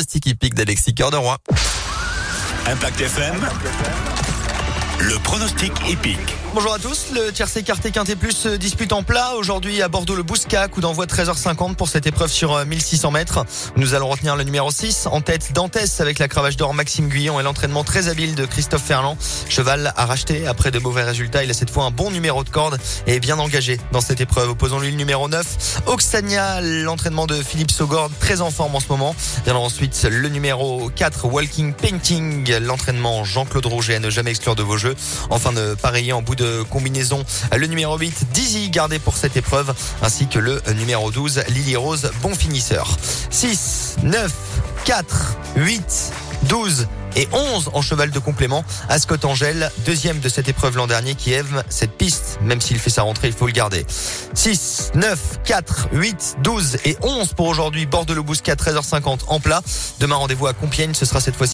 pronostic hippique d'Alexis Cœur de. Impact FM. Le pronostic épique. Bonjour à tous, le tiercé écarté Quintet Plus se dispute en plat. Aujourd'hui à Bordeaux le Bousca, coup d'envoi 13h50 pour cette épreuve sur 1600 euh, mètres. Nous allons retenir le numéro 6 en tête Dantès avec la cravache d'or Maxime Guyon et l'entraînement très habile de Christophe Ferland. Cheval a racheté après de mauvais résultats. Il a cette fois un bon numéro de corde et est bien engagé dans cette épreuve. Opposons-lui le numéro 9, Oxania, l'entraînement de Philippe Sogord, très en forme en ce moment. Viendra ensuite le numéro 4, Walking Painting, l'entraînement Jean-Claude Rouget à ne jamais exclure de vos jeux. Enfin de en bout de combinaison le numéro 8 Dizzy gardé pour cette épreuve ainsi que le numéro 12 Lily Rose bon finisseur 6 9 4 8 12 et 11 en cheval de complément. Ascot Angel, deuxième de cette épreuve l'an dernier, qui aime cette piste, même s'il fait sa rentrée, il faut le garder. 6, 9, 4, 8, 12 et 11 pour aujourd'hui. Bord de l'Obusca, 13h50 en plat. Demain, rendez-vous à Compiègne. Ce sera cette fois-ci